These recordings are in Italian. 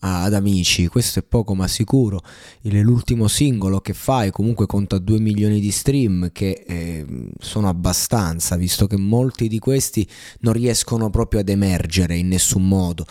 ad amici, questo è poco ma sicuro. l'ultimo singolo che fai comunque conta 2 milioni di stream che eh, sono abbastanza, visto che molti di questi non riescono proprio ad emergere in nessun modo.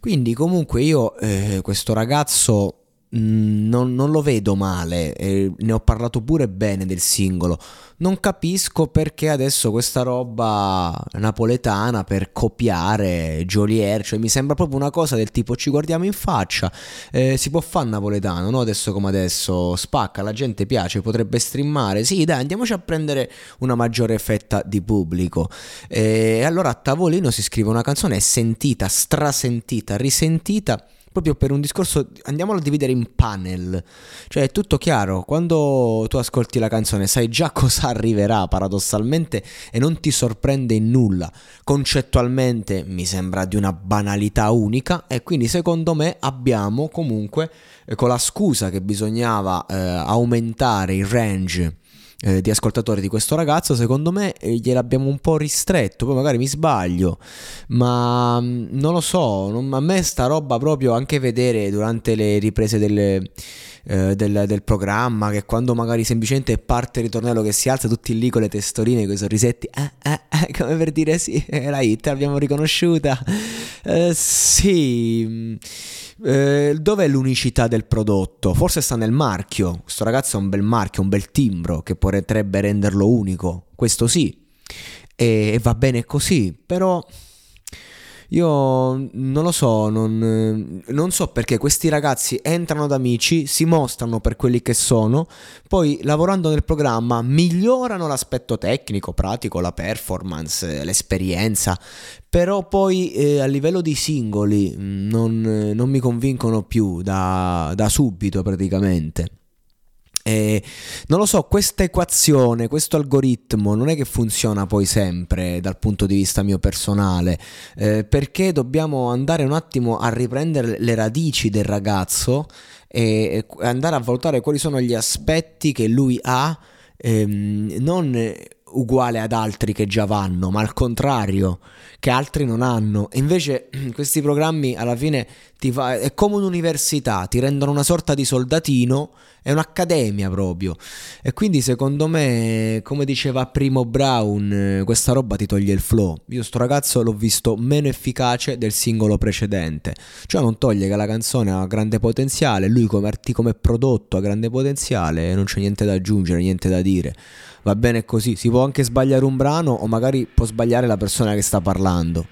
Quindi comunque io eh, questo ragazzo non, non, lo vedo male, eh, ne ho parlato pure bene del singolo. Non capisco perché adesso questa roba napoletana per copiare Jolier, cioè mi sembra proprio una cosa del tipo ci guardiamo in faccia, eh, si può fare napoletano, no? Adesso come adesso spacca, la gente piace, potrebbe streamare, sì dai andiamoci a prendere una maggiore fetta di pubblico. E allora a tavolino si scrive una canzone sentita, strasentita, risentita proprio per un discorso, andiamolo a dividere in panel, cioè è tutto chiaro, quando tu ascolti la canzone sai già cosa arriverà paradossalmente e non ti sorprende in nulla, concettualmente mi sembra di una banalità unica e quindi secondo me abbiamo comunque eh, con la scusa che bisognava eh, aumentare il range eh, di ascoltatori di questo ragazzo, secondo me eh, gliel'abbiamo un po' ristretto, poi magari mi sbaglio, ma mm, non lo so, non, a me sta roba proprio anche vedere durante le riprese delle, eh, del, del, programma, che quando magari semplicemente parte il ritornello che si alza tutti lì con le testoline, con i sorrisetti, eh, come per dire sì, la hit, l'abbiamo riconosciuta, sì... Eh, dov'è l'unicità del prodotto? Forse sta nel marchio. Questo ragazzo ha un bel marchio, un bel timbro che potrebbe renderlo unico. Questo sì. E, e va bene così. Però io non lo so, non, non, so perché questi ragazzi entrano da amici, si mostrano per quelli che sono, poi lavorando nel programma migliorano l'aspetto tecnico, pratico, la performance, l'esperienza, però poi eh, a livello di singoli non, non mi convincono più da, da subito praticamente. E non lo so, questa equazione, questo algoritmo non è che funziona poi sempre dal punto di vista mio personale, eh, perché dobbiamo andare un attimo a riprendere le radici del ragazzo e andare a valutare quali sono gli aspetti che lui ha, ehm, non uguale ad altri che già vanno, ma al contrario, che altri non hanno. Invece questi programmi alla fine ti fa, è come un'università, ti rendono una sorta di soldatino è un'accademia proprio. E quindi secondo me, come diceva Primo Brown, questa roba ti toglie il flow. Io sto ragazzo l'ho visto meno efficace del singolo precedente. Cioè non toglie che la canzone ha grande potenziale, lui come, come prodotto ha grande potenziale non c'è niente da aggiungere, niente da dire. Va bene così, si può anche sbagliare un brano o magari può sbagliare la persona che sta parlando.